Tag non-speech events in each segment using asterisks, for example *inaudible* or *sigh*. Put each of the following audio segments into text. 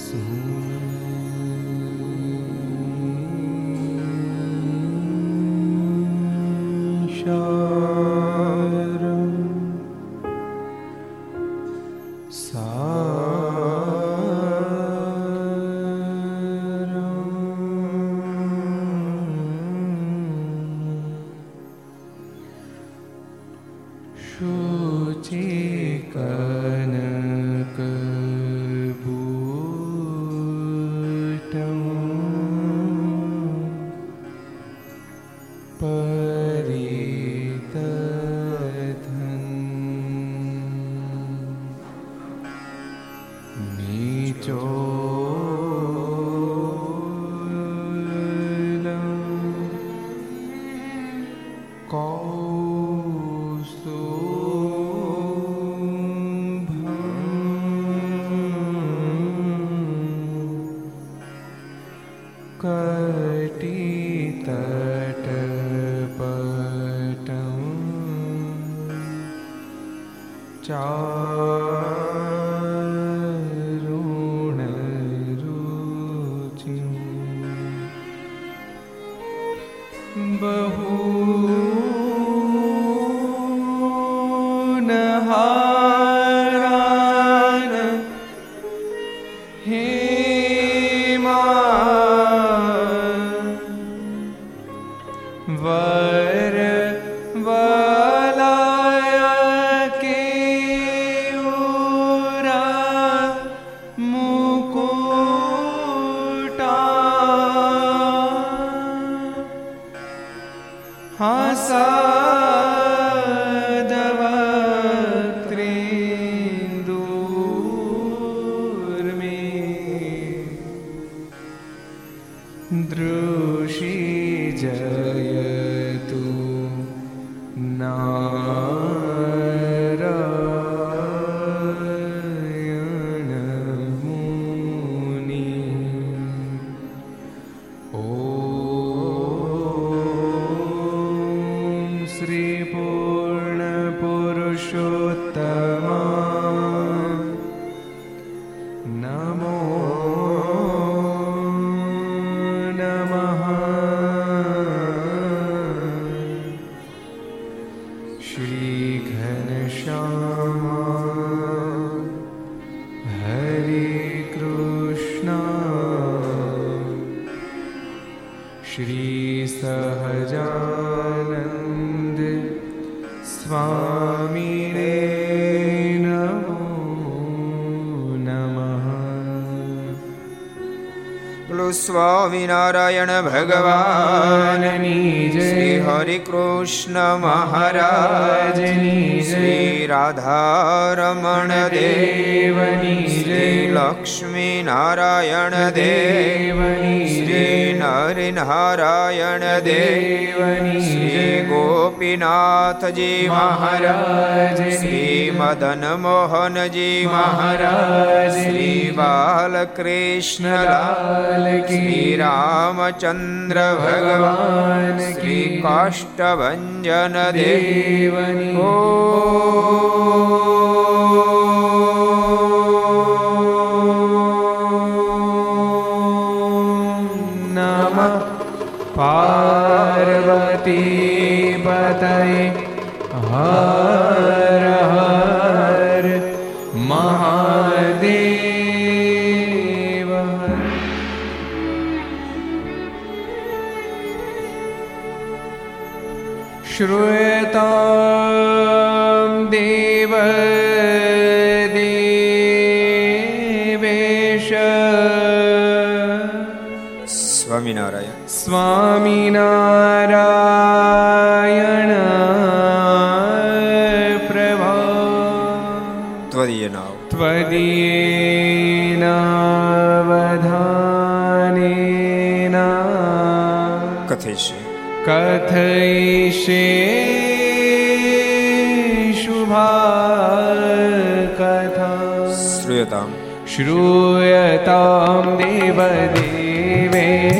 સ્વામિનારાયણ ભગવાનની શ્રી હરિ કૃષ્ણ મહારાજની શ્રી રાધારમણ દેવની શ્રી લક્ષ્મી નારાયણ દેવની શ્રી નરનારાયણ દેવની શ્રી ગોપીનાથજી મહારાજ, શ્રી મદન મોહનજી મહારાજ, શ્રી બાલકૃષ્ણ લાલ શ્રી રામચંદ્ર ભગવાન, શ્રી કાષ્ટભન દેવની ઓ પાર્વતી પતય હર સ્વામિનારાયણ પ્રભા. ત્વરીય નાવ ત્વરીય નાવધાનેના કથયશે. કથયશે શુભા કથા શ્રૂયતામ દેવદેવે.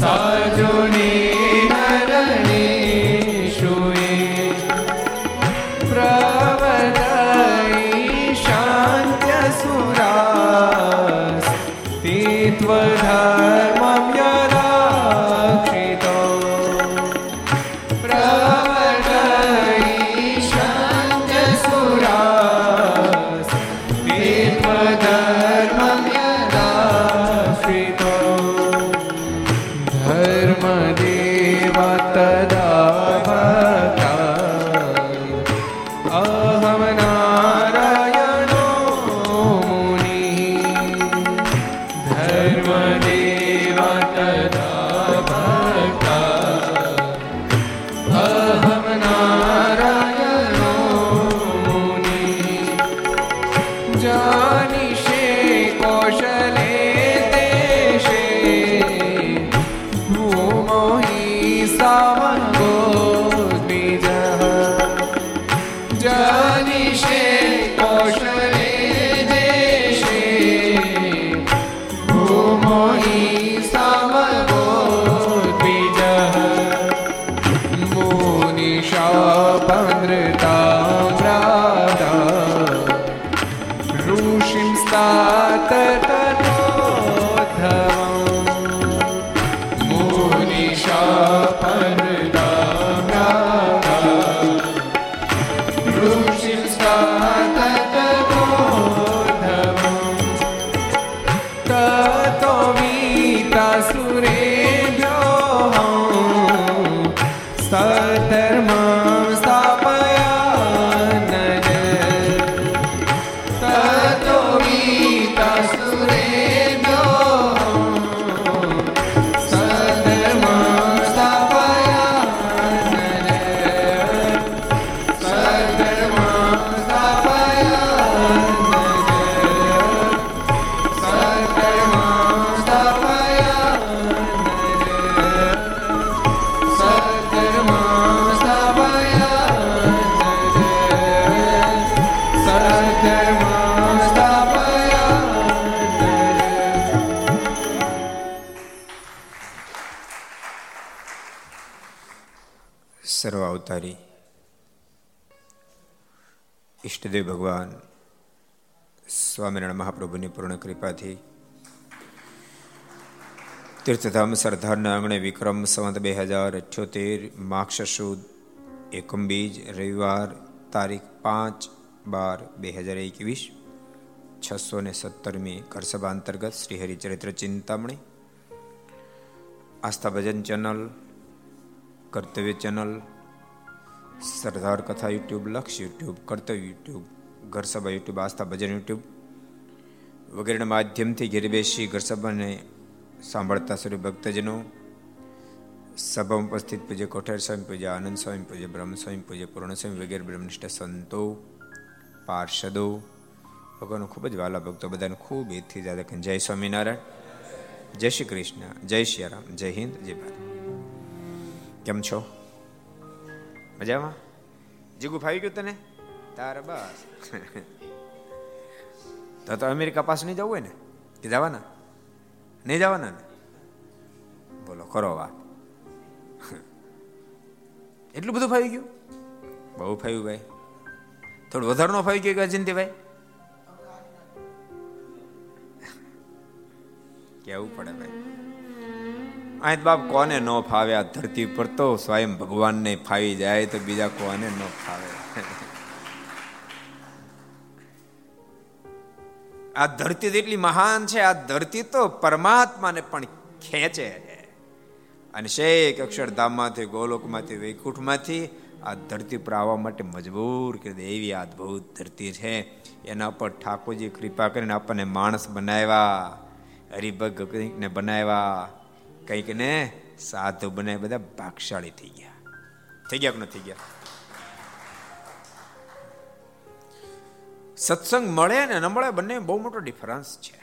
સાર્જુનેન સર્વ અવતારી ઈષ્ટદેવ ભગવાન સ્વામિનારાયણ મહાપ્રભુની પૂર્ણ કૃપાથી તીર્થધામ સરદારના આંગણે વિક્રમ સંવત બે હજાર અઠ્યોતેર માક્ષ સુદ એકમ બીજ રવિવાર તારીખ પાંચ બાર બે હજાર એકવીસ છસો ને સત્તરમી ઘરસભા અંતર્ગત Shri Haricharitra Chintamani Aastha Bhajan channel Kartavya channel Sardar Katha YouTube, લક્ષ યુટ્યુબ, કર્તવ્ય યુટ્યુબ ઘર સભા યુટ્યુબ, આસ્થા ભજન યુટ્યુબ વગેરેના માધ્યમથી ઘેર બેસી ઘર સાંભળતા સર્વ ભક્તજનો, સભામાં ઉપસ્થિત પૂજ્ય કોઠાર સ્વામી, પૂજ્ય આનંદ સ્વામી, પૂજ્ય બ્રહ્મ સ્વામી, પૂજ્ય પૂર્ણ સ્વામી વગેરે બ્રહ્મનિષ્ઠ સંતો, પાર્ષદો ભગવાન ખૂબ જ વાલા ભક્તો, બધાને ખૂબ એથી જ્યાદા જય સ્વામિનારાયણ. જય શ્રી કૃષ્ણ. જય શ્રી રામ. જય હિન્દ. જય ભારત. કેમ છો? મજામાં? જીગુ ફાવી ગયું તને? તારે બસ. તો તો અમેરિકા પાસ નહીં જવું હોય ને? કે જવાના? નહીં જવાના ને? બોલો, કરો વાત. એટલું બધું ફાવી ગયું? બહુ ફાવ્યું ભાઈ. થોડું વધારે નો ફાવી ગયું અજંતી ભાઈ કેવું પડે ભાઈ? અહીં બાપ કોને ન ફાવે આ ધરતી પર તો સ્વયં ભગવાનને ફાવી જાય તો બીજા કોને ન ફાવે? આ ધરતી એટલી મહાન છે, આ ધરતી તો પરમાત્માને પણ ખેંચે અને શેખ અક્ષરધામમાંથી, ગોલોકમાંથી, વૈકુંઠમાંથી આ ધરતી પર આવવા માટે મજબૂર કરી દે એવી અદ્ભુત ધરતી છે. એના પર ઠાકોરજી કૃપા કરીને આપણને માણસ બનાવ્યા હરિભગને બનાવ્યા કંઈક ને સાધુ બને બધા ભાગશાળી થઈ ગયા. થઈ ગયા કે થઈ ગયા? સત્સંગ મળે ને ન મળે બંને બહુ મોટો ડિફરન્સ છે.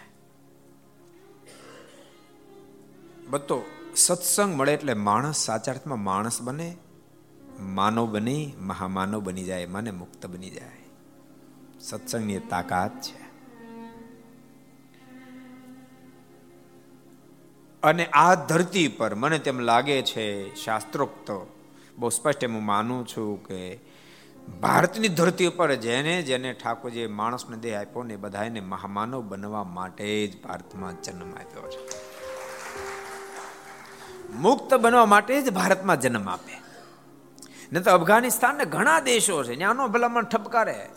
બધો સત્સંગ મળે એટલે માણસ સાચા અર્થમાં માણસ બને, માનવ બની, મહામાનવ બની જાય, મને મુક્ત બની જાય. સત્સંગની તાકાત છે. અને આ ધરતી પર મને તેમ લાગે છે, શાસ્ત્રોક્ત, બહુ સ્પષ્ટ હું માનું છું કે ભારતની ધરતી ઉપર જેને જેને ઠાકોરજીએ માણસને દેહ આપ્યો ને બધાને મહામાનવ બનવા માટે જ ભારતમાં જન્મ આપ્યો છે. મુક્ત બનવા માટે જ ભારતમાં જન્મ આપે. નહીં તો અફઘાનિસ્તાન ને ઘણા દેશો છે, ત્યાંનો ભલામણ ઠપકારે.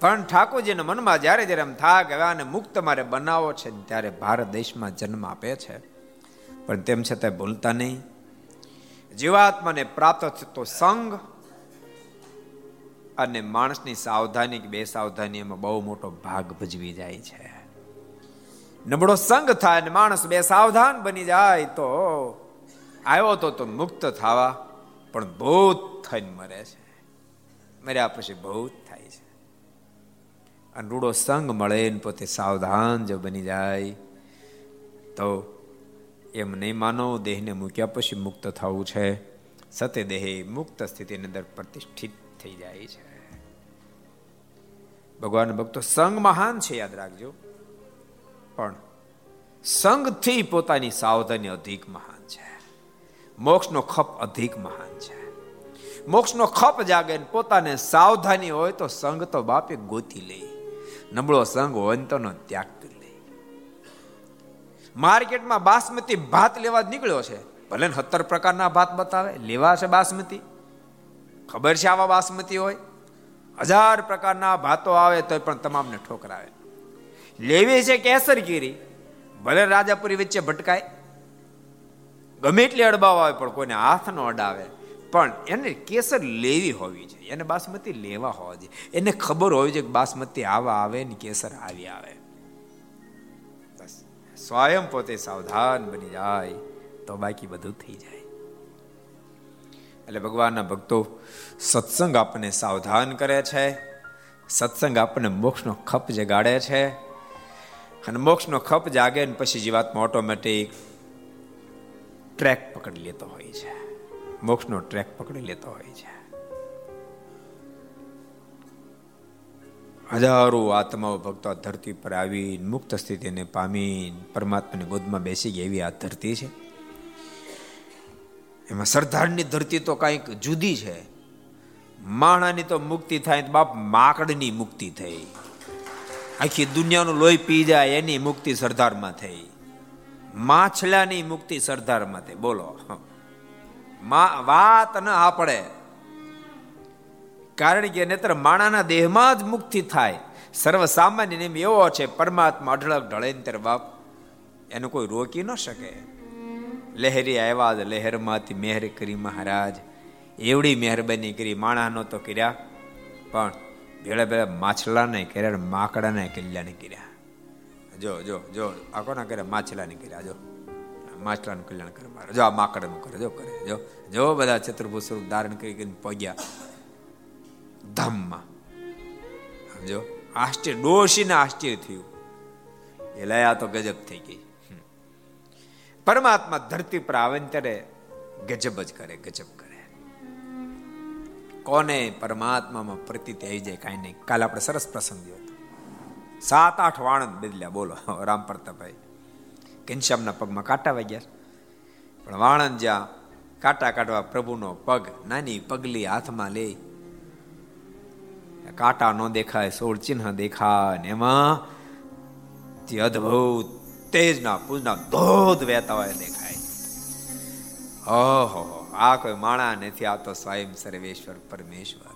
પણ ઠાકોરજીના મનમાં જ્યારે જ્યારે એમ થા હવે આને મુક્ત મારે બનાવો છે ત્યારે ભારત દેશમાં જન્મ આપે છે. પણ તેમ છતાં ભૂલતા નહીં. જીવાત્માને પ્રાપ્ત થતો સંઘ અને માણસની સાવધાની બે સાવધાની એમાં બહુ મોટો ભાગ ભજવી જાય છે. નબળો સંગ થાય અને માણસ બે સાવધાન બની જાય તો આવ્યો તો તો મુક્ત થવા, પણ ભૂત થઈને મરે છે. મર્યા પછી ભૂત રૂડો સંગ મળે ને પોતે સાવધાન જો બની જાય. તો એમ નહીં માનો, દેહને મૂક્યા પછી મુક્ત થવું છે. સતે દેહ મુક્ત સ્થિતિની અંદર પ્રતિષ્ઠિત થઈ જાય છે. ભગવાન ભક્તો, સંગ મહાન છે, યાદ રાખજો. પણ સંગથી પોતાની સાવધાની અધિક મહાન છે. મોક્ષનો ખપ અધિક મહાન છે. મોક્ષનો ખપ જાગે પોતાને સાવધાની હોય તો સંગ તો બાપે ગોતી લે. નબળો સંઘ હોય તો ત્યાગ કરી લે. માર્કેટમાં બાસમતી ભાત લેવા જ નીકળ્યો છે. ભલે ને સત્તર પ્રકારના ભાત બતાવે, લેવા છે બાસમતી. ખબર છે આવા બાસમતી હોય? હજાર પ્રકારના ભાતો આવે તો પણ તમામને ઠોકરાવે લેવી છે કેસરગીરી, ભલે રાજાપુરી વચ્ચે ભટકાય. ગમે એટલી અડબાવ આવે પણ કોઈને હાથ ન અડાવે. પણ એને કેસર લેવી હોવી છે એને બાસમતી લેવા હોવા જોઈએ. એને ખબર હોવી છે કે બાસમતી આવા આવે ને કેસર આવી આવે. બસ. સ્વયં પોતે સાવધાન બની જાય તો બાકી બધું થઈ જાય. એટલે ભગવાનના ભક્તો, સત્સંગ આપણને સાવધાન કરે છે. સત્સંગ આપણને મોક્ષનો ખપ જગાડે છે. અને મોક્ષનો ખપ જાગે ને પછી જીવાત્મા ઓટોમેટિક ટ્રેક પકડી લેતો હોય છે. મોક્ષનો ટ્રેક પકડી લેતો હોય છે. હજારો આત્માઓ ભક્તો ધરતી પર આવી મુક્ત સ્થિતિને પામી પરમાત્માની ગોદમાં બેસી ગઈ એવી આ ધરતી છે. એમાં સરદારની ધરતી તો કાંઈક જુદી છે. માણાની તો મુક્તિ થાય તો બાપ માકડની મુક્તિ થઈ. આખી દુનિયાનું લોહી પી જાય એની મુક્તિ સરદારમાં થઈ. માછલાની મુક્તિ સરદારમાં થઈ. બોલો. વાત ન આ પડે કારણ કે નેત્ર માણાના દેહમાં જ મુક્તિ થાય. સર્વ સામાન્ય નિયમ એવો છે, પરમાત્મા અઢળક ઢળે ત્યારે બાપ, એને કોઈ રોકી ન શકે. લહેરી આવ્યા જ લહેરમાંથી મહેર કરી મહારાજ. એવડી મહેરબાની કરી માણાનો તો કર્યા, પણ ભેળા ભેળા માછલાને કર્યા માકડાને કલ્યાણ કર્યા. જો જો જો, આ કોના કર્યા? માછલાને કર્યા, જો. માછલાનું કલ્યાણ કરે મારે જો, આ માકડાનું કરે, જો કરે, જો. જો બધા ચતુર્ભુજ સ્વરૂપ ધારણ કરી પગ્યા. ધામમાં. સમજો? આશ્ચર્ય, ડોશીને આશ્ચર્ય થયું. એ લયા તો ગજબ થઈ ગઈ. પરમાત્મા ધરતી પર આવે ત્યારે ગજબ જ કરે, ગજબ કરે. કોને પરમાત્મામાં પ્રતીત આવી જાય કાંઈ નહીં. કાલે આપણે સરસ પ્રસંગ હતો. સાત આઠ વાણંદ બદલ્યા. બોલો, રામ પ્રતાપભાઈ. ઘનશ્યામના પગમાં કાંટા વાગ્યા. પણ વાણંદ જ્યાં કાંટા કાઢવા પ્રભુનો પગ, નાની પગલી હાથમાં લે કાંટા ન દેખાય, સોળ ચિહ્ન દેખાય એમાં અદભુત તેજના પૂજના ધોધ વહેતા હોય દેખાય. ઓહો, આ કોઈ માણા નથી, આ તો સ્વયં સર્વેશ્વર પરમેશ્વર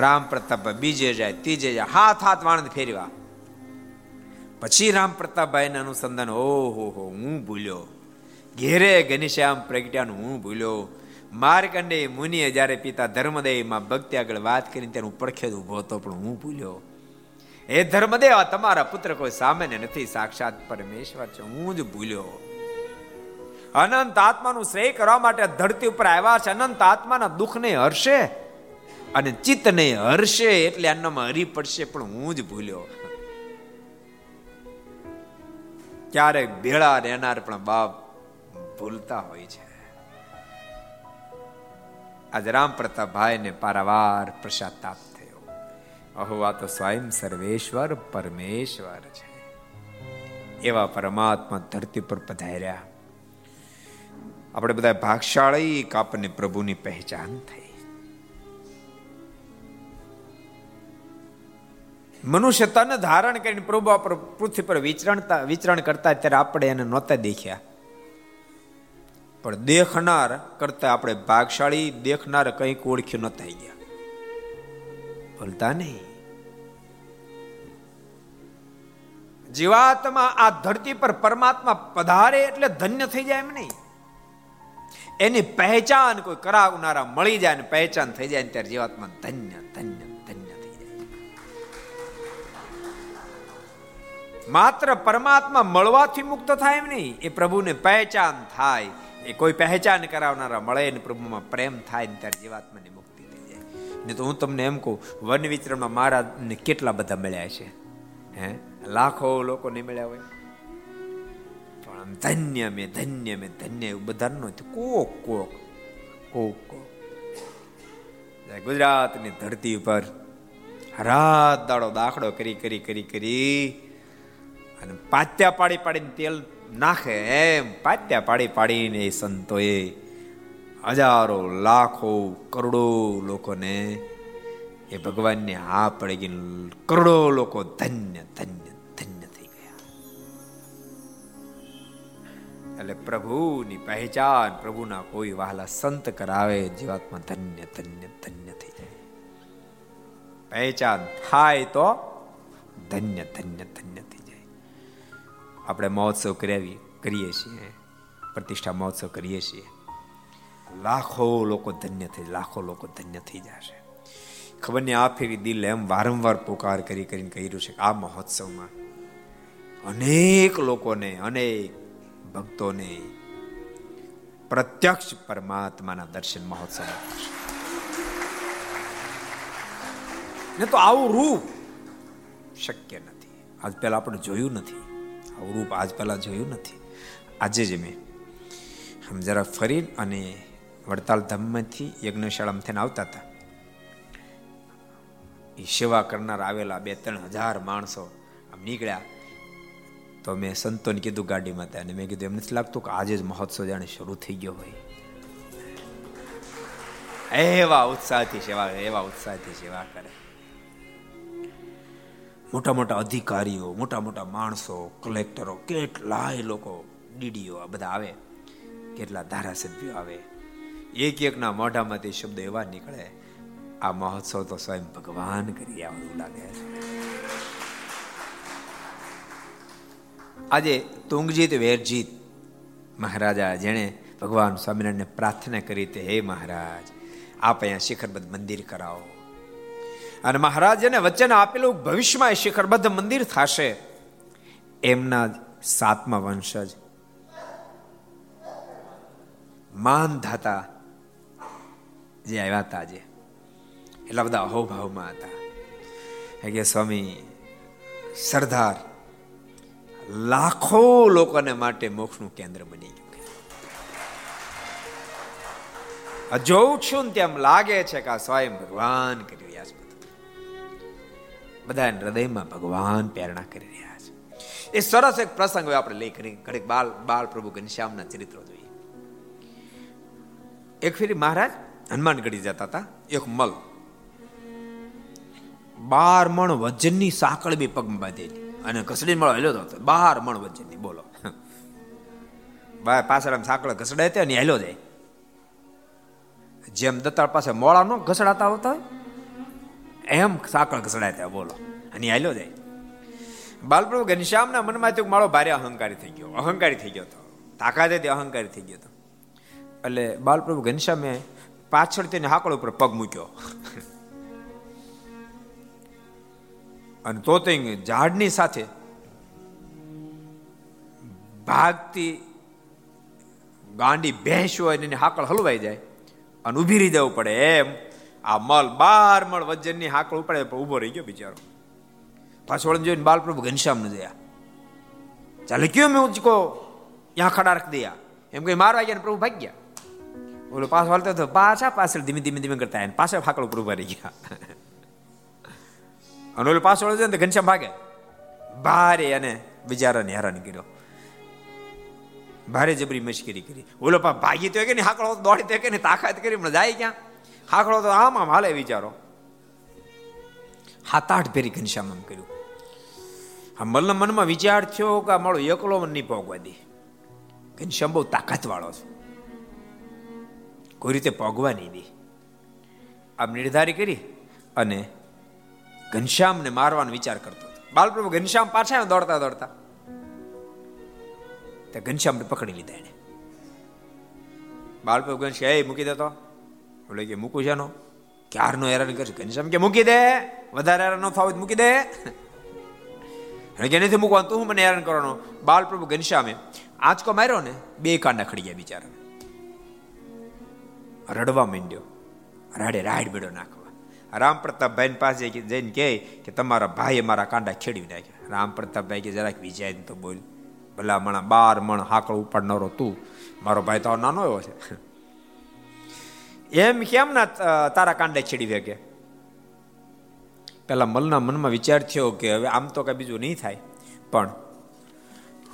રામ પ્રતાપ બીજે જાય, ત્રીજે જાય, હાથ હાથ વાણંદ ફેરવા. પછી રામ પ્રતાપભાઈ ના અનુસંધાન, ઓહો, હો હું ભૂલ્યો. ઘેરે ઘનશ્યામ પ્રગટ્યાનું હું ભૂલ્યો. માર્કંડે મુનિએ જ્યારે પિતા ધર્મદેવમાં ભક્તિ આગળ વાત કરીને ત્યારે હું પડખે ઊભો હતો, પણ હું ભૂલ્યો. હે ધર્મદેવ તમારા પુત્ર કોઈ સામાન્ય નથી, સાક્ષાત પરમેશ્વર છે, હું જ ભૂલ્યો. અનંત આત્માનું શ્રેય કરવા માટે ધરતી ઉપર આવ્યા છે, અનંત આત્માના દુઃખને હરશે અને ચિત્તને હરશે એટલે અન્નમાં હરી પડશે, પણ હું જ ભૂલ્યો. ક્યારેક ભેળા રહેનાર પણ બાપ ભૂલતા હોય છે. આજે રામ પ્રતાપભાઈને પારાવાર પ્રસાતાપ થયો. અહો, આ તો સ્વયં સર્વેશ્વર પરમેશ્વર છે. એવા પરમાત્મા ધરતી પર પધાર્યા. આપણે બધા ભાગશાળી આપણને પ્રભુની પહેચાન થઈ. મનુષ્ય તન ધારણ કરીને પ્રભુ પર પૃથ્વી પર વિચરણતા વિચરણ કરતા ત્યારે આપણે એને નહોતા દેખ્યા. પણ દેખનાર કરતા આપણે ભાગશાળી દેખનાર કંઈક ઓળખ્યું ન થઈ ગયા. ભૂલતા નહીં. જીવાત્મા આ ધરતી પર પરમાત્મા પધારે એટલે ધન્ય થઈ જાય એમ નહીં. એની પહેચાન કોઈ કરાવનારા મળી જાય ને પહેચાન થઈ જાય ત્યારે જીવાત્મા ધન્ય ધન્ય ધન્ય થઈ જાય. માત્ર પરમાત્મા મળવાથી મુક્ત થાય એમ નહીં, એ પ્રભુને પહેચાન થાય. એ કોઈ પહેચાન કરાવનારા મળે ને પ્રભુમાં પ્રેમ થાય ને ત્યારે જીવાત્માની મુક્તિ થઈ જાય. ને તો હું તમને એમ કહું, વન વિચરણમાં મહારાજને કેટલા બધા મળ્યા છે? હે? લાખો લોકો નહીં મળ્યા હોય. પણ ધન્ય મેં ધન્ય મેં, ધન્ય એવું બધા નહોતું કોક કોક કોક કોક. ગુજરાતની ધરતી ઉપર રાત દાડો દાખલો કરી કરી કરી કરી અને પાત્યા પાડી, પાડીને તેલ નાખે એમ પાત્યા પાડી પાડીને એ સંતોએ હજારો લાખો કરોડો લોકોને એ ભગવાનને હા પડી ગઈ કરોડો લોકો ધન્ય ધન્ય ધન્ય થઈ ગયા એટલે પ્રભુની પહેચાન પ્રભુના કોઈ વહાલા સંત કરાવે જીવાત્મા ધન્ય ધન્ય ધન્ય થઈ જાય પહેચાન થાય તો ધન્ય ધન્ય ધન્ય થઈ જાય આપણે મહોત્સવ કરાવી, કરીએ છીએ, પ્રતિષ્ઠા મહોત્સવ કરીએ છીએ. લાખો લોકો ધન્ય થઈ, લાખો લોકો ધન્ય થઈ જશે. ખબર નહીં, આ ફેરી દિલ એમ વારંવાર પોકાર કરી કરીને કહ્યું છે આ મહોત્સવમાં અનેક લોકોને, અનેક ભક્તોને પ્રત્યક્ષ પરમાત્માના દર્શન મહોત્સવ ને તો આવું રૂપ શક્ય નથી. આજ પહેલા આપણે જોયું નથી. આવું રૂપ આજ પહેલાં જોયું નથી. આજે જ મેં. આમ જરા ફરી અને વડતાલ ધામમાંથી યજ્ઞશાળામાં થઈને આવતા હતા. એ સેવા કરનાર આવેલા બે ત્રણ હજાર માણસો આમ નીકળ્યા. તો મેં સંતોને કીધું ગાડીમાં ત્યાં, અને મેં કીધું એમ નથી લાગતું કે આજે જ મહોત્સવ જાણે શરૂ થઈ ગયો હોય. એવા ઉત્સાહથી સેવા, એવા ઉત્સાહથી સેવા કરે. મોટા મોટા અધિકારીઓ મોટા મોટા માણસો કલેક્ટરો કેટલાય લોકો, ડીડીઓ આ બધા આવે. કેટલા ધારાસભ્યો આવે. એક એકના મોઢામાંથી શબ્દ એવા નીકળે. આ મહોત્સવ તો સ્વયં ભગવાન કરી આવું લાગે છે. આજે તુંગજીત, વેરજીત મહારાજા જેણે ભગવાન સ્વામિનારાયણને પ્રાર્થના કરી તે, હે મહારાજ, આપ અહીંયા શિખરબદ્ધ મંદિર કરાવો. અને મહારાજને વચન આપેલું, ભવિષ્યમાં શિખરબદ્ધ મંદિર થશે. એમના સાતમા વંશજ માન ધાતા જે આવ્યા હતા આજે. એટલા બધા અહોભાવમાં હતા. કે સ્વામી, સરદાર, લાખો લોકોને માટે મોક્ષનું કેન્દ્ર બની ગયું જોઉં છું ને તેમ લાગે છે કે આ સ્વયં ભગવાન કરી બધા હૃદયમાં ભગવાન પ્રેરણા કરી રહ્યા છે. એ સરસ એક પ્રસંગ આપણે લઈ કરી. ઘડીક બાલ બાલ પ્રભુ ઘનશ્યામના ચરિત્રો જોઈએ. એક ફેરી મહારાજ હનુમાનગઢી જતા હતા. એક મલ. બાર મણ વજનની સાંકળ બી પગમાં બાંધેલી. અને ઘસડી મળો હેલો હતો. બાર મણ વજનની, બોલો. પાછળ આમ સાંકળ ઘસડાય ત્યાં અને હેલો જાય. જેમ દત્તાળ પાસે મોળા નો ઘસડાતા હોતા હોય એમ સાંકળ ત્યાં, બોલો. અને હેલો જાય. બાલપ્રભુ ઘનશ્યામના મનમાં તો મારો ભારે અહંકારી થઈ ગયો. અહંકારી થઈ ગયો હતો તાકાત હતી અહંકારી થઈ ગયો હતો એટલે બાલપ્રભુ ઘનશ્યામે પાછળ તેને હાકળ ઉપર પગ મૂક્યો. અને તો તે ઝાડની સાથે ભાગતી ગાંડી ભેંસ હોય એને હાકળ હલવાઈ જાય અને ઊભી રહી જવું પડે એમ. આ મલ, બાર મળ વજનની હાકળ ઉપાડે ઊભો રહી ગયો બિચારો. પાછો વળીને જોઈને બાલપ્રભુ ઘનશ્યામ ને જયા ચાલે, કયો મેં ઉચકો યા ખડા રાખ દયા? એમ કઈ મારવા ગયા પ્રભુ ભાગ ગયા. ઓલો પાછો હાલતો હતો, પાછા પાછળ ધીમે ધીમે ધીમે કરતા એને પાછા ફાકડ ઉપર ઊભા રહી ગયા. *laughs* અને ઓલો પાછો વળે ને ઘનશ્યામ ભાગે. ભારે અને બિચારાને હેરાન કર્યો. ભારે જબરી મશ્કરી કરી. ઓલો પા ભાગી તો કે ને, હાકળો દોડી તો કે ને, તાકાત કરી મને જાય ક્યાં? હાકડો તો આમ આમ હાલે વિચારો. હાથ આઠ ફેરી ઘનશ્યામ આમ કર્યું. આ મલના મનમાં વિચાર થયો કે આ મારો એકલો મન નહીં પોગવા દે. ઘનશ્યામ બહુ તાકાત વાળો છે. કોઈ રીતે પોગવા નહીં દે. આમ નિર્ધારી કરી અને ઘનશ્યામને મારવાનો વિચાર કરતો હતો. બાલપ્રભુ ઘનશ્યામ પાછા દોડતા દોડતા. તે ઘનશ્યામને પકડી લીધા એને. બાલપ્રભુ ઘનશ્યામ, એ મૂકી દેતો બોલે કે મૂકું છે એનો ક્યારનો હેરાન કરશે? ઘનશ્યામ કે મૂકી દે. વધારે હેરાન ન થાવ મૂકી દે. અને કે નથી મૂકવાનું તું મને હેરાન કરવાનો? બાલપ્રભુ ઘનશ્યામે આંચકો માર્યો ને, બે કાંડા ખડી ગયા બિચારા રડવા માંડ્યો. રાડે રાડ બેડો નાખવા. રામ પ્રતાપભાઈ પાસે જઈને કહે કે તમારા ભાઈએ મારા કાંડા ખેડવી નાખ્યા. રામ પ્રતાપભાઈ કે જરાક વિચાય તો બોલ ભલા મણા બાર મણ હાકળ ઉપાડનારો તું. મારો ભાઈ તો નાનો એવો છે. એમ કેમ ના તારા કાંડે છેડી વેગે? પેલા મલના મનમાં વિચાર થયો કે હવે આમ તો કઈ બીજું નહીં થાય. પણ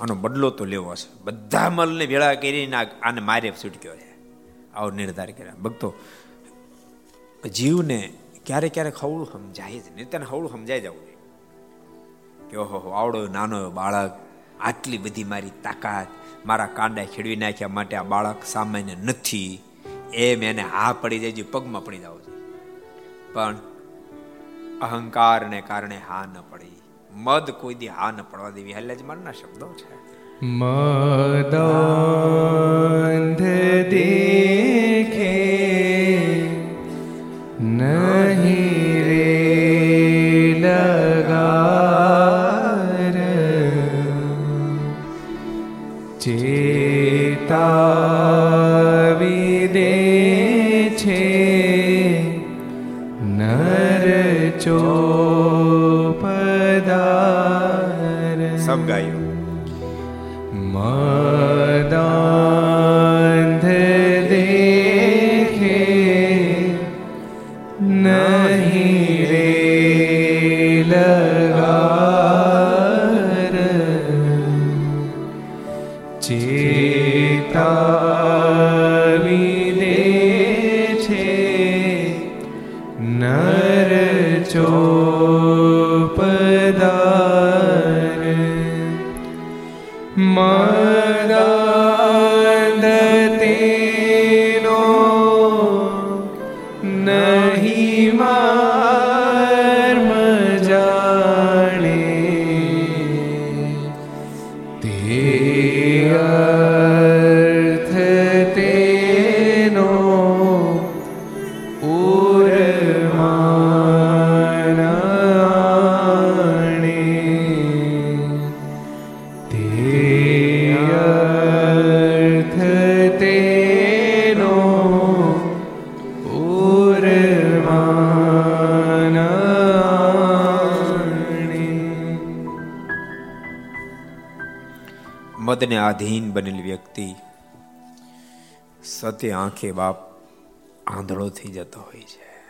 આનો બદલો તો લેવો છે બધા મલને ભેળા કરીને આને મારે છૂટક્યો છે. આવો નિર્ધાર કર્યા. ભક્તો, જીવને ક્યારે ક્યારેક હવળું સમજાય જ નહીં તેને હવળું સમજાય જવું કે ઓહો આવડો, નાનો બાળક, આટલી બધી મારી તાકાત, મારા કાંડા ખેડવી નાખ્યા માટે આ બાળક સામાન્ય નથી. એમ એને હા પડી જાય, જે પગમાં પડી જાવ છે. પણ અહંકારને કારણે હા ન પડી. મદ કોઈ દી હા ન પડવા દેવી, એટલે જ મારના શબ્દો છે. મદ દેખે નહીં. gayo. આધીન બનેલી વ્યક્તિ સતે આંખે બાપ આંધળો થઈ જતો હોય છે.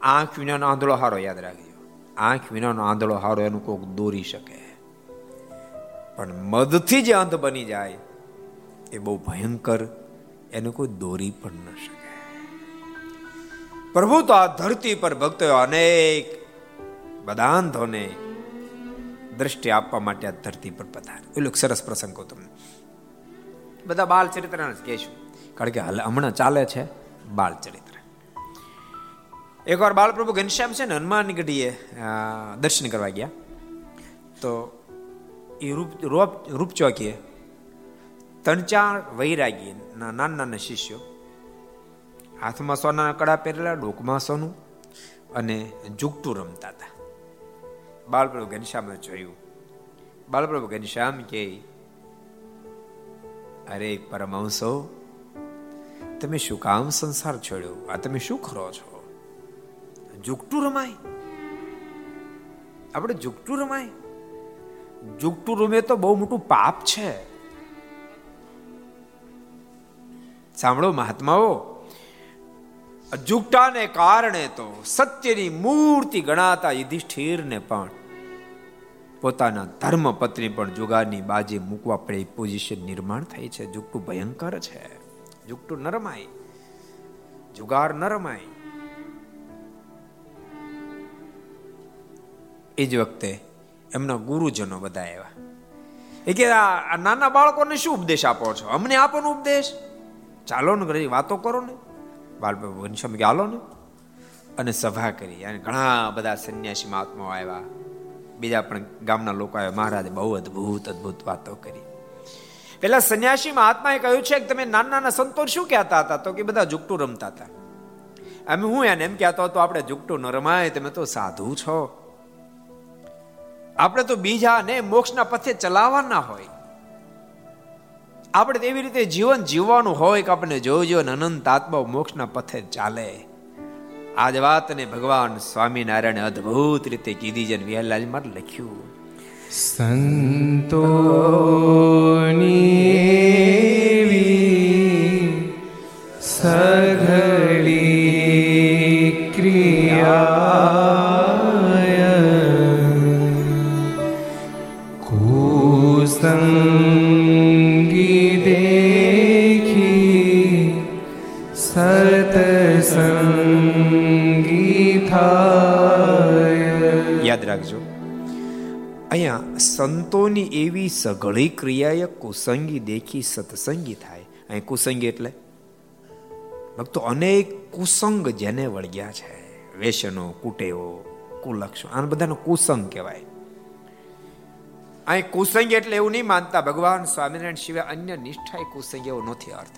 આંખ વિનાનો આંધળો હારો યાદ રાખજો. આંખ વિનાનો આંધળો હારો એનું કોક દોરી શકે. પણ મદથી જે અંધ બની જાય, એ બહુ ભયંકર, એને કોઈ દોરી પણ ન શકે. પ્રભુ તો આ ધરતી પર ભક્તો અનેક બદાંધોને દ્રષ્ટિ આપવા માટે આ ધરતી પર પધાર એ સરસ પ્રસંગ તમને બધા બાલ ચરિત્ર કહેશું. કારણ કે હાલ હમણાં ચાલે છે બાલ ચરિત્ર. એકવાર બાલપ્રભુ ઘનશ્યામ છે ને હનુમાનની ગઢીએ દર્શન કરવા ગયા. તો એ રૂપ રૂપ રૂપચોકીએ ત્રણ ચાર વૈરાગી નાના નાના શિષ્યો હાથમાં સોનાના કડા પહેરેલા, ડોકમાં સોનું અને જુગટું રમતા હતા. બાલપ્રભુ ઘનશ્યામે જોયું. બાલપ્રભુ ઘનશ્યામ કે અરે પરમહંસો. તમે શું કામ સંસાર છોડ્યો? આ તમે શું ખરો છો? જુગટું રમાય. આપણે જુગટું રમાય. જુગટું રમે તો બહુ મોટું પાપ છે. સાંભળો મહાત્માઓ, જુગટાને કારણે તો સત્યની મૂર્તિ ગણાતા યુધિષ્ઠિરને પણ પોતાના ધર્મપત્ની પણ જુગારની બાજી મૂકવા પડે પોઝિશન નિર્માણ થઈ છે. જુગટું ભયંકર છે. જુગટું નરમાય જુગાર નરમાય એ જ વખતે એમના ગુરુજનો બધા એવા. એ કે આ નાના બાળકોને શું ઉપદેશ આપો છો? અમને આપો ને ઉપદેશ. ચાલો ને ઘરે વાતો કરો ને. બાળ વંશમ કે હાલો ને. અને સભા કરી. અને ઘણા બધા સંન્યાસી મહાત્માઓ આવ્યા. બીજા પણ ગામના લોકો આવ્યા. મહારાજે બહુ અદભુત અદભુત વાતો કરી. પેલા સંન્યાસી મહાત્માએ કહ્યું છે કે તમે નાના નાના સંતો શું કહેતા હતા? તો કે બધા જુગટું રમતા હતા. અમે હું એને એમ કહેતો હતો, આપણે ઝુકટું ન રમાય, તમે તો સાધુ છો. આપણે તો બીજાને મોક્ષના પથે ચલાવવાના હોય. આપણે એવી રીતે જીવન જીવવાનું હોય કે આપણે જોજો અનંત આત્મા મોક્ષના પથે ચાલે. આજ વાતને ભગવાન સ્વામિનારાયણ અદ્ભુત રીતે કીધી છે વિહલાલમાં લખ્યું. સંતો સઘળી ક્રિયા કુસંગી રાખજો. અહીંયા સંતોની એવી સઘળી ક્રિયાએ કુસંગી દેખી સત્સંગી થાય. અહીં કુસંગી એટલે? ભક્તો, અનેક કુસંગ જેને વળગ્યા છે. વેસનો કુટેવો કુલક્ષો આ બધાનો કુસંગ કહેવાય. અહીં કુસંગ એટલે એવું નહીં માનતા ભગવાન સ્વામિનારાયણ સિવાય અન્ય નિષ્ઠા એ કુસંગ એવો નથી અર્થ.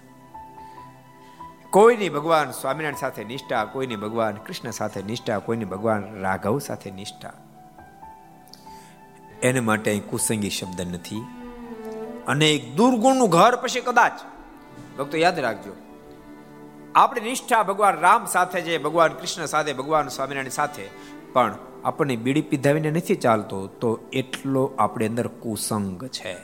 કોઈની ભગવાન સ્વામિનારાયણ સાથે નિષ્ઠા કોઈની ભગવાન કૃષ્ણ સાથે નિષ્ઠા કોઈની ભગવાન રાઘવ સાથે નિષ્ઠા. એને માટે અહીં કુસંગી શબ્દ નથી. અને એક દુર્ગુણનું ઘર પછી કદાચ, ભક્તો યાદ રાખજો, આપણે નિષ્ઠા ભગવાન રામ સાથે છે, ભગવાન કૃષ્ણ સાથે, ભગવાન સ્વામિનારાયણ સાથે, પણ આપણને બીડી પીધાવીને નથી ચાલતો, તો એટલો આપણે અંદર કુસંગ છે.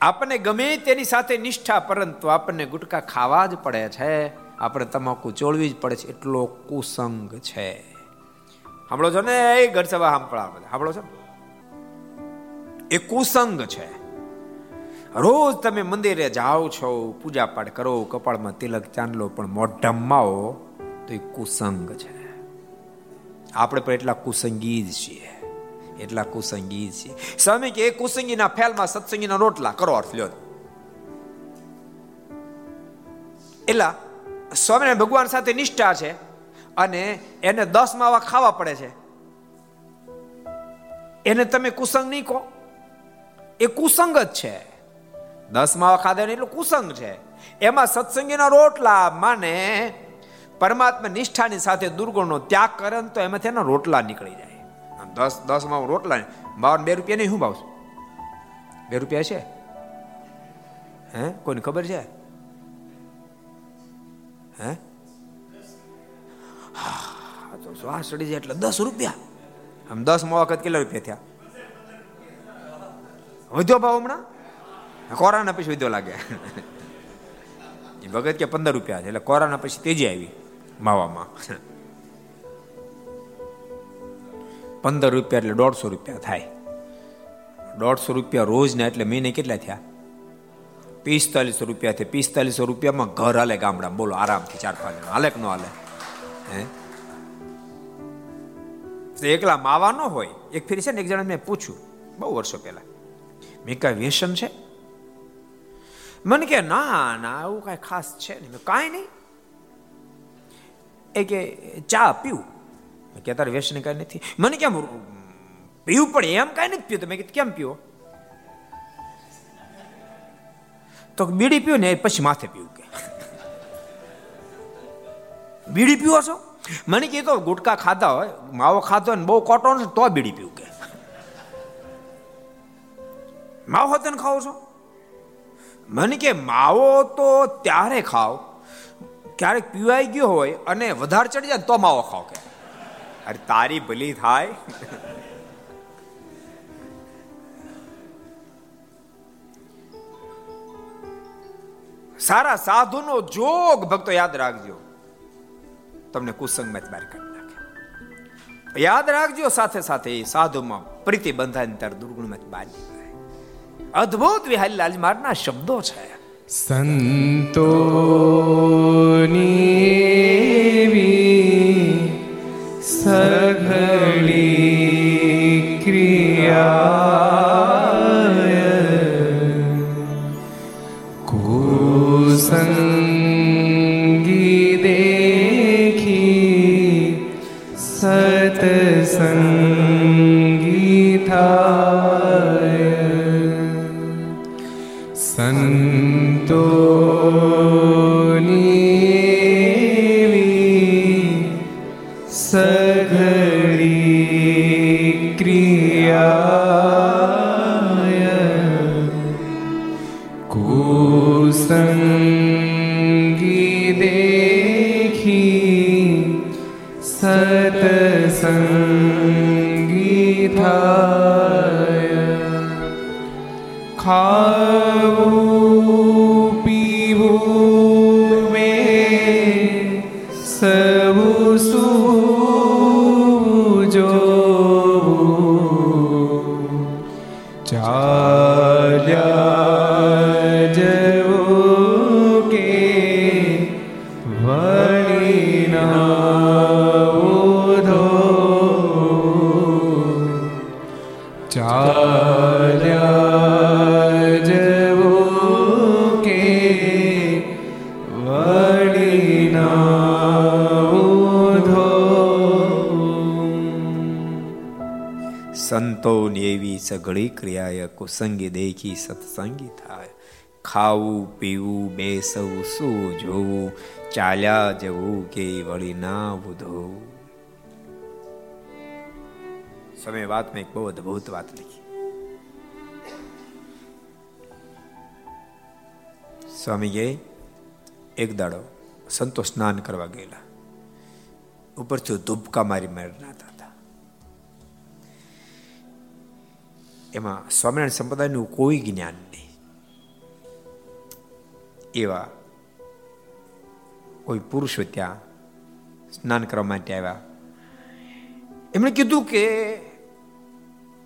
આપણને ગમે તેની સાથે નિષ્ઠા, પરંતુ આપણને ગુટકા ખાવા જ પડે છે. આપણે તમાકુ ચોળવી જ પડે છે. એટલો કુસંગ છે. સાંભળો છો ને? એ ઘર સભા સાંભળા બધા. સાંભળો છો? એ કુસંગ છે. રોજ તમે મંદિરે જાઓ છો પૂજા પાઠ કરો, કપાળમાં તિલક, ચાંદલો, પણ મોઢમાઓ તો એ કુસંગ છે. આપણે પણ એટલા કુસંગી જ છીએ. એટલા કુસંગી છીએ. સ્વામી કે, એ કુસંગીના ફેલમાં સત્સંગીના રોટલા કરો, અર્થ લ્યો. એટલા સ્વામિનારાયણ ભગવાન સાથે નિષ્ઠા છે. અને એને દસ માવા ખાવા પડે છે. એને તમે કુસંગ નહીં કહો. એ કુસંગ જ છે. દસ માવા ખાધા એટલું કુસંગ છે. એમાં સત્સંગીના રોટલા માને પરમાત્મા નિષ્ઠાની સાથે દુર્ગુણનો ત્યાગ કરે તો એમાંથી એના રોટલા નીકળી જાય. દસ દસમાં રોટલા બાવન, બે રૂપિયા નહીં શું ભાવ બે રૂપિયા છે? હે? કોઈને ખબર છે? હે? તો શ્વાસ ચડી જાય એટલે દસ રૂપિયા. આમ દસમાં વખત કેટલા રૂપિયા થયા? વધ્યો ભાવ હમણાં? કોરાના પછી વધ્યો લાગે. એ ભગત કે પંદર રૂપિયા છે, એટલે કોરાના પછી તેજી આવી માવામાં. પંદર રૂપિયા એટલે દોઢસો રૂપિયા થાય. દોઢસો રૂપિયા રોજના એટલે મહિને કેટલા થયા? પિસ્તાલીસો રૂપિયા થયા. પિસ્તાલીસો રૂપિયામાં ઘર હાલે ગામડા બોલો, આરામથી ચાર પાંચ હાલે કે ન હાલે? હે? એકલા માવા ન હોય. એક ફેરી છે ને એક જણા મેં પૂછ્યું, બહુ વર્ષો પહેલા. મેં કાંઈ વ્યસન છે? મને કે, ના ના એવું કાંઈ ખાસ છે ને કાંઈ નહીં. એ કે, ચા પીવું. કે તારે વ્યસન કાંઈ નથી. મને કેમ પીવું પડે એમ કાંઈ નથી પીવું. તમે કેમ પીવો? તો બીડી પીવું ને પછી માથે પીવું. બીડી પીવો છો? મને કહે તો ગુટકા ખાધા હોય, માવો ખાધો હોય બહુ કોટો તો બીડી પીવું કે. માવો તને ખાઓ છો? મને કે માવો તો ત્યારે ખાવ, ક્યારેક પીવાઈ ગયો હોય અને વધારે ચડી જાય તો માવો ખાઓ કે. અરે તારી ભલી થાય. સારા સાધુનો જોગ ભક્તો યાદ રાખજો. તમને કુસંગમાં બહાર કાઢી નાખે. યાદ રાખજો સાથે સાથે સાધુમાં પ્રીતિ બંધાય ત્યારે દુર્ગુણમાં બહાર નીકળાય અદ્ભુત વિહારીલાલ મારના શબ્દો છે. સંતોની સઘળી ક્રિયાએ કુસંગી દેખી સત્સંગી થાય ખાવું પીવું બેસવું શું જોવું ચાલ્યા જવું કે વળી ના બુધવું સમય વાતમાં એક બહુ અદભુત વાત લખી સ્વામીએ એક દાડો સંતો સ્નાન કરવા ગયેલા ઉપરથી ધુબકા મારી મારનાર હતા એમાં સ્વામિનારાયણ સંપ્રદાયનું કોઈ જ્ઞાન નહીં. એવા કોઈ પુરુષો ત્યાં સ્નાન કરવા માટે આવ્યા. એમણે કીધું કે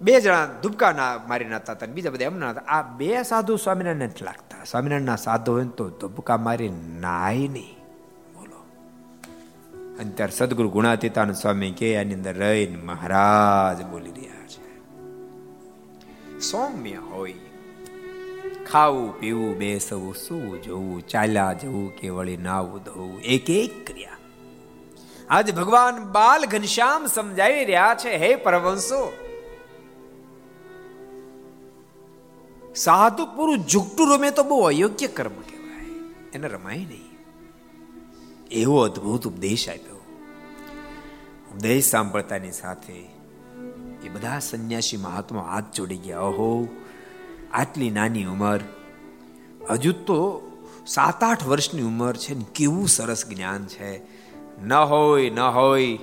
બે જણા ધુબકા ના મારી નાતા હતા બીજા બધા એમના હતા. આ બે સાધુ સ્વામિનારાયણ નથી લાગતા. સ્વામિનારાયણના સાધુ હોય તો ધુબકા મારી નાય નહીં. બોલો. અને ત્યારે સદગુરુ ગુણાતીતાન સ્વામી કે આની અંદર રહીને મહારાજ બોલી રહ્યા સૌમ્ય હોય ખાવું પીવું બેસવું શું જોવું ચાલ્યા જવું કે વળી નાવું ધોવું એક એક ક્રિયા આજે ભગવાન બાલ ઘનશ્યામ સમજાવી રહ્યા છે હે પરવંશો સાધુ પુરુષ ઝુકટું રમે તો બહુ અયોગ્ય કર્મ કહેવાય એને રમાય નહીં એવો અદ્ભુત ઉપદેશ આપ્યો ઉપદેશ સાંભળતાની સાથે એ બધા સંન્યાસી મહાત્મા હાથ જોડી ગયા. ઓહો, આટલી નાની ઉંમર. હજુ તો સાત આઠ વર્ષની ઉંમર છે ને, કેવું સરસ જ્ઞાન છે. ન હોય ન હોય.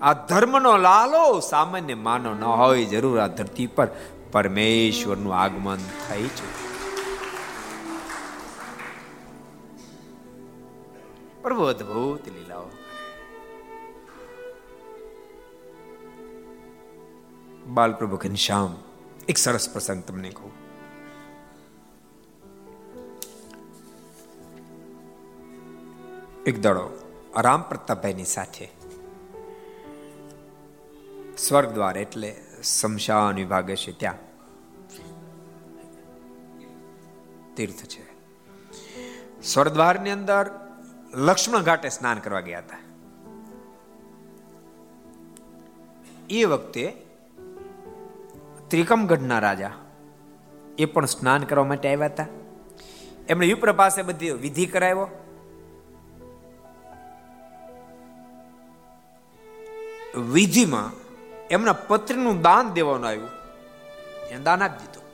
આ ધર્મનો લાલો સામાન્ય માનો ન હોય, જરૂર આ ધરતી પર પરમેશ્વરનું આગમન થઈ છે પ્રભુ અદભુત લીલાઓ. બાલપ્રભુ ઘનશ્યામ એક સરસ પ્રસંગ તમને કહું એક દડો રામ પ્રતાપભાઈની સાથે સ્વર્ગ દ્વાર એટલે શમશાન વિભાગ છે ત્યાં તીર્થ છે સ્વર્ગદ્વારની અંદર લક્ષ્મણ ઘાટે સ્નાન કરવા ગયા હતા એ વખતે ત્રિકમગઢના રાજા. એ પણ સ્નાન કરવા માટે આવ્યા હતા. એમણે વિપ્ર પાસે બધી વિધિ કરાવ્યો. વિધિમાં એમના પત્રીનું દાન દેવાનું આવ્યું. એને દાન આપી દીધું.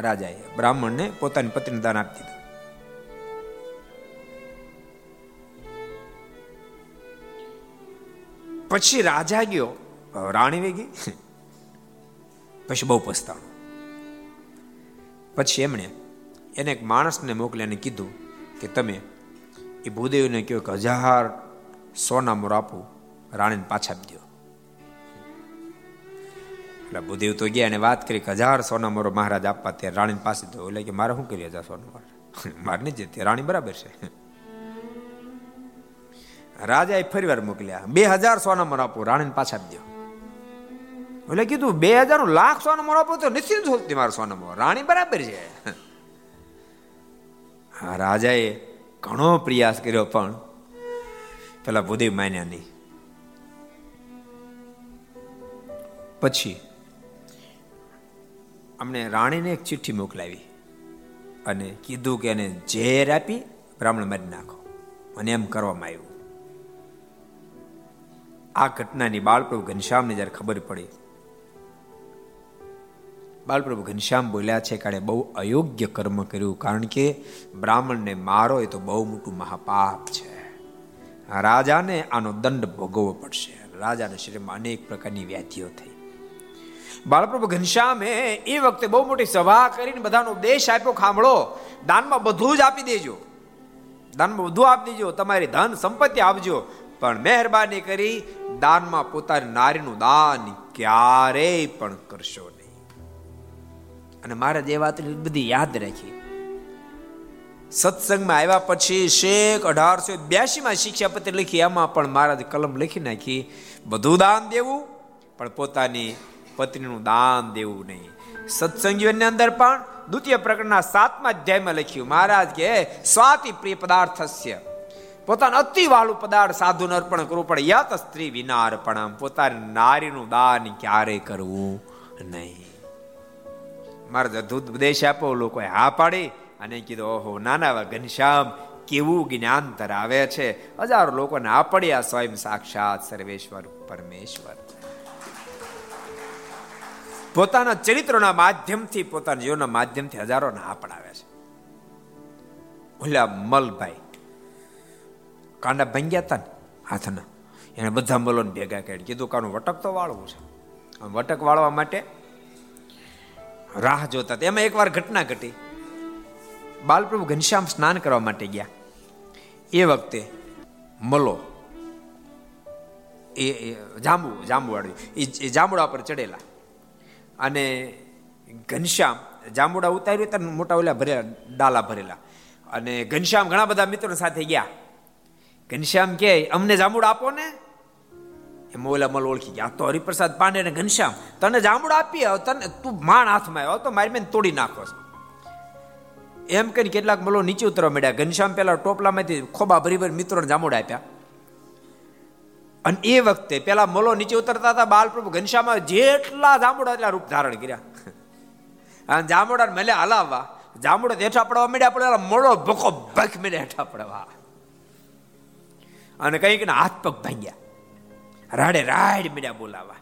રાજાએ બ્રાહ્મણને પોતાની પત્રીનું દાન આપી દીધું. પછી રાજા ગયો, રાણી વેગી. પછી બહુ પસ્તાણો. પછી એમણે એને એક માણસને મોકલીને કીધું કે તમે એ ભૂદેવને કહો કે હજાર સોના મોર આપું, રાણીને પાછા આપી દો એટલે ભૂદેવ તો ગયા અને વાત કરી કે હજાર સોના મોરો મહારાજ આપવા ત્યારે રાણીને પાસે તો એટલે કે મારે શું કરી હજાર સોના મોર? મારે નહીં જતી રાણી બરાબર છે. રાજાએ ફરી વાર મોકલ્યા, બે હજાર સોના મોર આપું, રાણીને પાછા આપી દો એટલે કીધું, બે હજારનું લાખ સોનું મોર આપો તો નથી હોતી મારો સોનું રાણી બરાબર છે. રાજાએ ઘણો પ્રયાસ કર્યો, પણ પેલા ભૂદેવ માન્યા નહીં. પછી અમને રાણીને એક ચિઠ્ઠી મોકલાવી અને કીધું કે એને ઝેર આપી બ્રાહ્મણ મારી નાખો. અને એમ કરવામાં આવ્યું. આ ઘટનાની બાળપ્રભુ ઘનશ્યામને જ્યારે ખબર પડી બાલપ્રભુ ઘનશ્યામ બોલ્યા છે કે બહુ અયોગ્ય કર્મ કર્યું, કારણ કે બ્રાહ્મણને મારો એ તો બહુ મોટું મહાપાપ છે. રાજાને આનો દંડ ભોગવવો પડશે. રાજાના શરીરમાં અનેક પ્રકારની વ્યાધિઓ થઈ. બાળપ્રભુ ઘનશ્યામે એ વખતે બહુ મોટી સભા કરીને બધાનો ઉપદેશ આપ્યો, ખાંભળો, દાનમાં બધું જ આપી દેજો. દાનમાં બધું આપી દેજો. તમારી ધન સંપત્તિ આપજો. પણ મહેરબાની કરી દાનમાં પોતાની નારીનું દાન ક્યારેય પણ કરશો અને મહારાજ જે વાત બધી યાદ રાખી. સત્સંગમાં આવ્યા પછી શેખ અઢારસો બ્યાસી માં શિક્ષાપત્ર લખી, એમાં પણ મહારાજ કલમ લખી નાખી, બધું દાન દેવું, પણ પોતાની પત્નીનું દાન દેવું નહીં. સત્સંગીઓની અંદર પણ દ્વિતીય પ્રકરણના સાતમા અધ્યાયમાં લખ્યું, મહારાજ કે, સ્વાતિ પ્રિય પદાર્થસ્ય. પોતાનું અતિ વાળું પદાર્થ સાધુને અર્પણ કરવું પડે, યત સ્ત્રી વિના અર્પણ પોતાની નારીનું દાન ક્યારે કરવું નહીં? મારા ઉપદેશ આપો લોકોએ હા પાડી? અને કીધું, ઓહો, નાના ઘનશ્યામ, કેવું જ્ઞાન ધરાવે છે? હજારો લોકોને આ પડ્યા, સ્વયં સાક્ષાત સર્વેશ્વર પરમેશ્વર. પોતાના ચરિત્રોના માધ્યમથી, પોતાના જીવનના માધ્યમથી હજારો આ પડાવે છે. ઓલા મલભાઈ, કાંડા ભંગ્યા હતા ને હાથના, એને બધા મલોને ભેગા કરી કીધું કાનું વટક તો વાળવું છે. વટક વાળવા માટે રાહ જોતા એમાં એકવાર ઘટના ઘટી. બાલપ્રભુ ઘનશ્યામ સ્નાન કરવા માટે ગયા. એ વખતે મલો, એ જાંબુ, જાંબુવાળું, એ જાંબુડા પર ચડેલા. અને ઘનશ્યામ જાંબુડા ઉતાર્યું ત્યાં મોટા ઓલા ભરેલા, ડાલા ભરેલા. અને ઘનશ્યામ ઘણા બધા મિત્રો સાથે ગયા. ઘનશ્યામ કે અમને જાંબુડા આપો ને. એમાં ઓલા મલ ઓળખી ગયા. તો હરિપ્રસાદ પાંડે ને ઘનશ્યામ, તને જામડું આપીએ તને, તું માણ હાથમાં આવ્યો તો મારી બેન તોડી નાખો એમ કરીને કેટલાક મલો નીચે ઉતરવા મળ્યા ઘનશ્યામ પેલા ટોપલામાંથી ખોબા ભરી ભરી મિત્રોને જામુડા આપ્યા. અને એ વખતે પેલા મલો નીચે ઉતરતા હતા, બાલપ્રભુ ઘનશ્યામ જેટલા જામુડા એટલા રૂપ ધારણ કર્યા. અને જામુડા મેલે હલાવવા જાંબુડા હેઠા પડવા મળ્યા પડે મોડો ભકો ભખ મેળે હેઠા પડવા. અને કંઈક હાથ પગ ભાંગ્યા. રાડે રાડ મીડ્યા બોલાવા.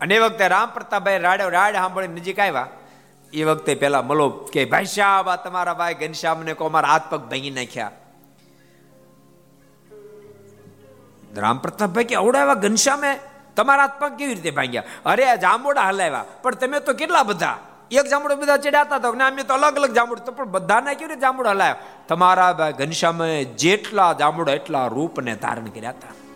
અને એ વખતે રામ પ્રતાપભાઈ રાડે રાડ સાંભળી નજીક આવ્યા. એ વખતે પેલા મલો કે, ભાઈ સાહેબ આ તમારા ભાઈ ઘનશ્યામ ને કો મારા હાથ પગ ભાંગી નાખ્યા. રામ પ્રતાપભાઈ કે, અવડાવ્યા ઘનશ્યામે? તમારા હાથ પગ કેવી રીતે ભાંગ્યા? અરે, આ જાંબોડા હલાવ્યા. પણ તમે તો કેટલા બધા? એક જાંબુડો બધા ચડાતા હતા અમે તો અલગ અલગ જાંબુડ તો, પણ બધાને કેવી રીતે જાંબુડા હલાવ્યા તમારા ઘનશ્યામે જેટલા જાંબુડા એટલા રૂપને ધારણ કર્યા હતા.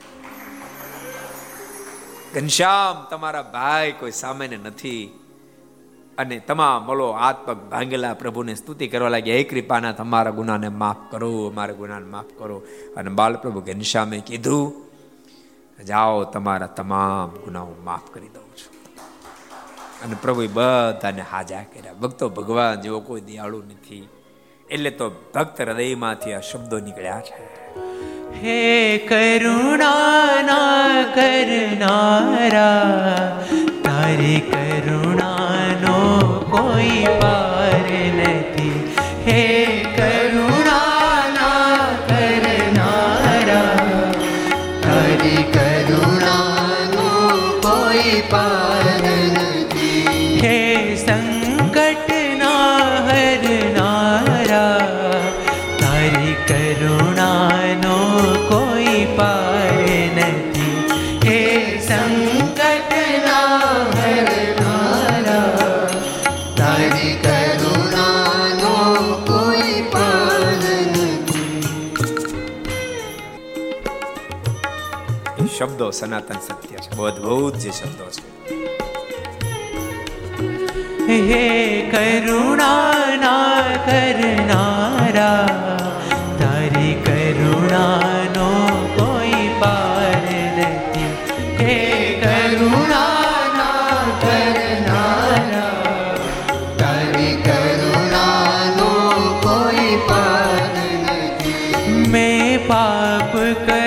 ઘનશ્યામ તમારા ભાઈ કોઈ સામાન્ય નથી. અને તમામ મલો હાથ પગ ભાંગેલા પ્રભુને સ્તુતિ કરવા લાગ્યા. હે કૃપાના, તમારા ગુનાને માફ કરો અમારા ગુનાને માફ કરો. અને બાલપ્રભુ ઘનશ્યામે કીધું, જાઓ, તમારા તમામ ગુનાઓ માફ કરી દઉં છું. અને પ્રભુએ બધાને હાજા કર્યા. ભક્તો ભગવાન જેવો કોઈ દયાળુ નથી. એટલે તો ભક્ત હૃદયમાંથી આ શબ્દો નીકળ્યા છે. હે કરુણા કરનારા તારી કરુણાનો કોઈ પાર નથી. હે કરુણા શબ્દો સનાતન સત્ય છે. અદ્ભુત જે શબ્દો છે. હે કરુણા કરનારા, તારી કરુણાનો કોઈ પાર નથી. હે કરુણા પાપ કર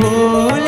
போல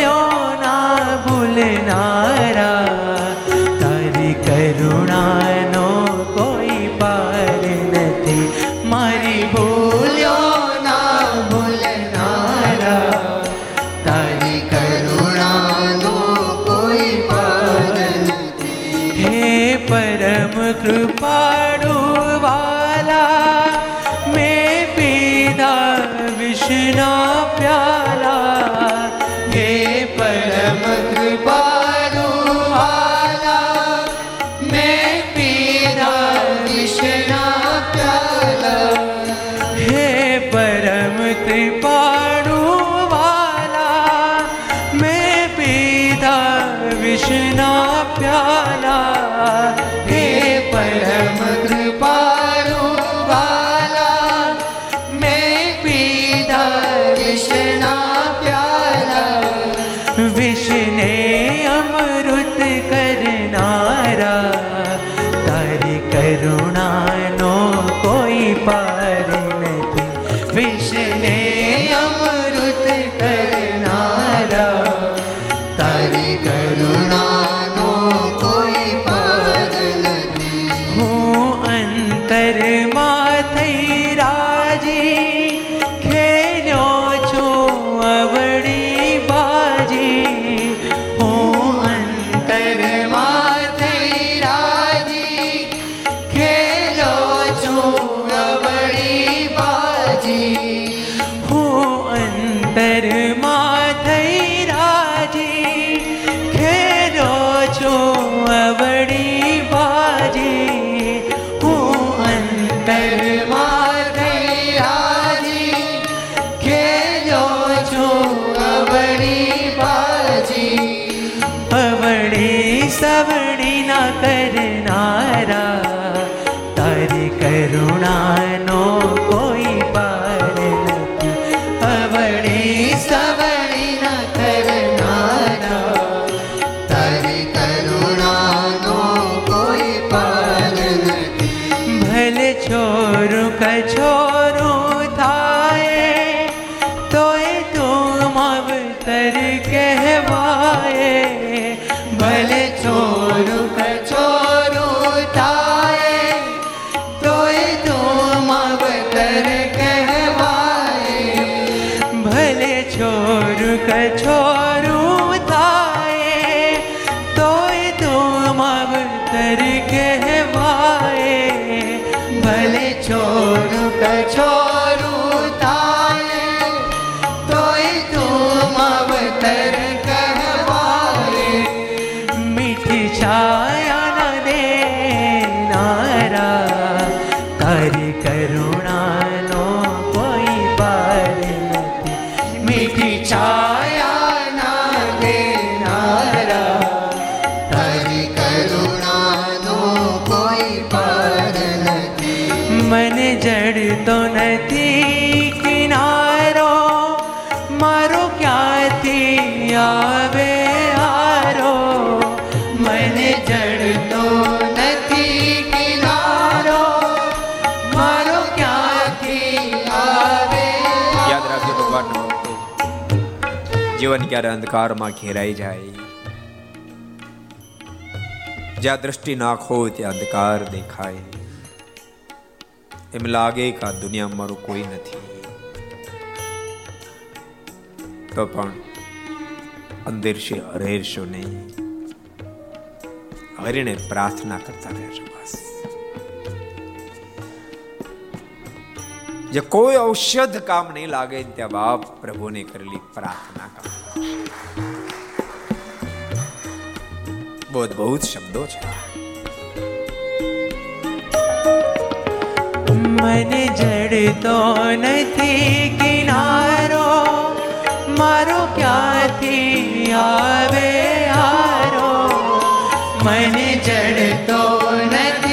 કહેવાય ભલે છોડ કછો ક્યારે અંધકારમાં ઘેરાઈ જાય જ્યાં દ્રષ્ટિ નાખો ત્યાં અંધકાર દેખાય એમ લાગે કે આ દુનિયામાં મારું કોઈ નથી તો પણ અંદર છે હરેરશો નહીં હરિને પ્રાર્થના કરતા રહેશો બસ જે કોઈ ઔષધ કામ નહીં લાગે ત્યાં બાપ પ્રભુને કરેલી પ્રાર્થના કામ બહુ બહુ શબ્દો છે મને જડતો નથી કિનારો મારો ક્યાંથી આવે હારો મને જડતો નથી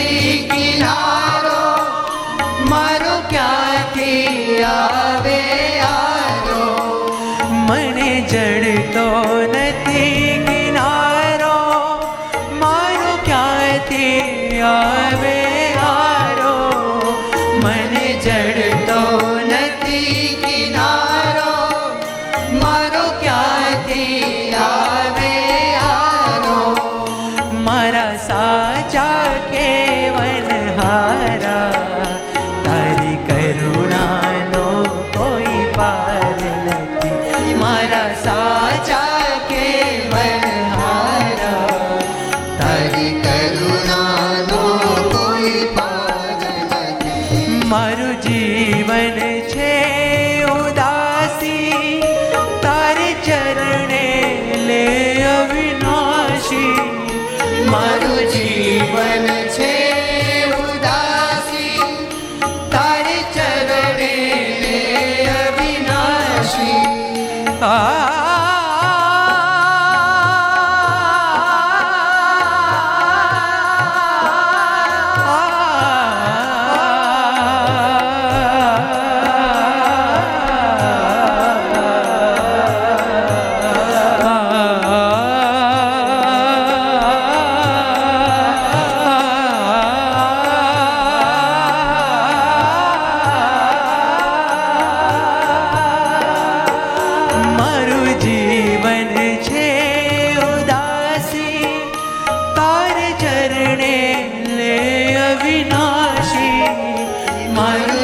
મારું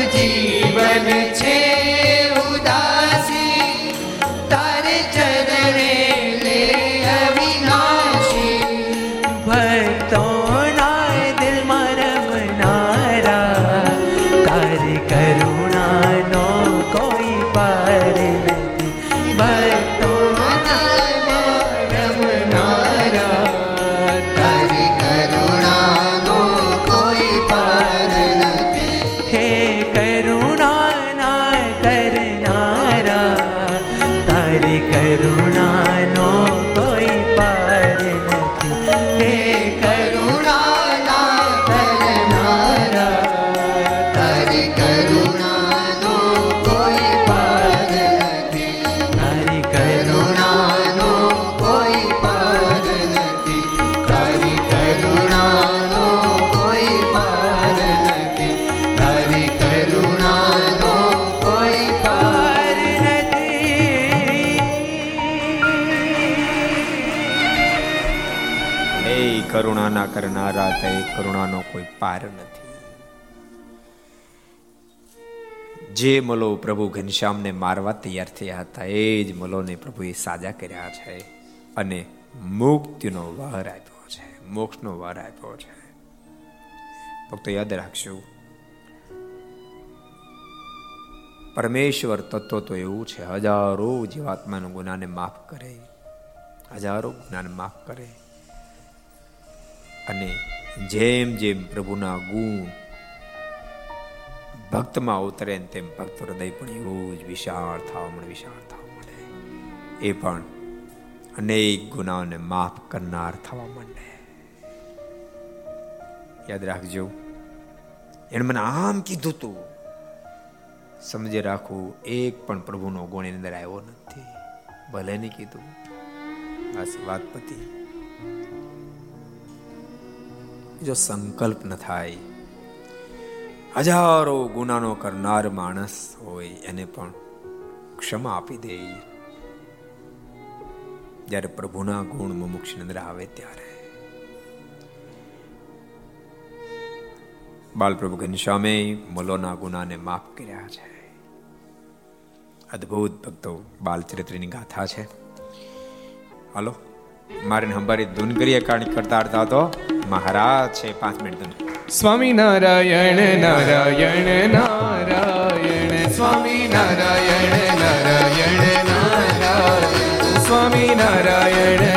કરુણાનો કોઈ પાર નથી. જે મલો પ્રભુ ઘનશ્યામને મારવા તૈયાર થયા હતા, એ જ મલોને પ્રભુએ સાજા કર્યા છે અને મુક્તિનો વર આપ્યો છે, મોક્ષનો વર આપ્યો છે. ફક્ત યાદ રાખજો, પરમેશ્વર તત્વ તો એવું છે, હજારો જીવાત્માના ગુનાને માફ કરે, હજારો ગુનાને માફ કરે અને જેમ જેમ પ્રભુના ગુણ ભક્તમાં ઉતરે તેમ ભક્ત હૃદય પણ એવું જ વિશાળ થવા મળે, વિશાળ થવા મળે. એ પણ અનેક ગુનાઓને માફ કરનાર થવા માંડે. યાદ રાખજો એને મને આમ કીધું તું. સમજે રાખવું એક પણ પ્રભુનો ગુણ એની અંદર આવ્યો નથી. ભલે નહીં કીધું. બસ વાત પતી. જો સંકલ્પ ન થાય. હજારો ગુનાનો કરનાર માણસ હોય એને પણ ક્ષમા આપી દે. જ્યારે પ્રભુના ગુણ મુમુક્ષની અંદર આવે ત્યારે. બાલપ્રભુ ઘનશ્યામે મલોના ગુનાને માફ કર્યા છે. અદ્ભુત ભક્તો બાલચરિત્રની ગાથા છે. હાલો મારે હંભારી ધૂન કરીએ, કારણ કરતા અડતા તો મહારાજ છે પાંચ મિનિટ સ્વામી નારાયણ નારાયણ નારાયણ. સ્વામી નારાયણ નારાયણ નારાયણ. સ્વામી નારાયણ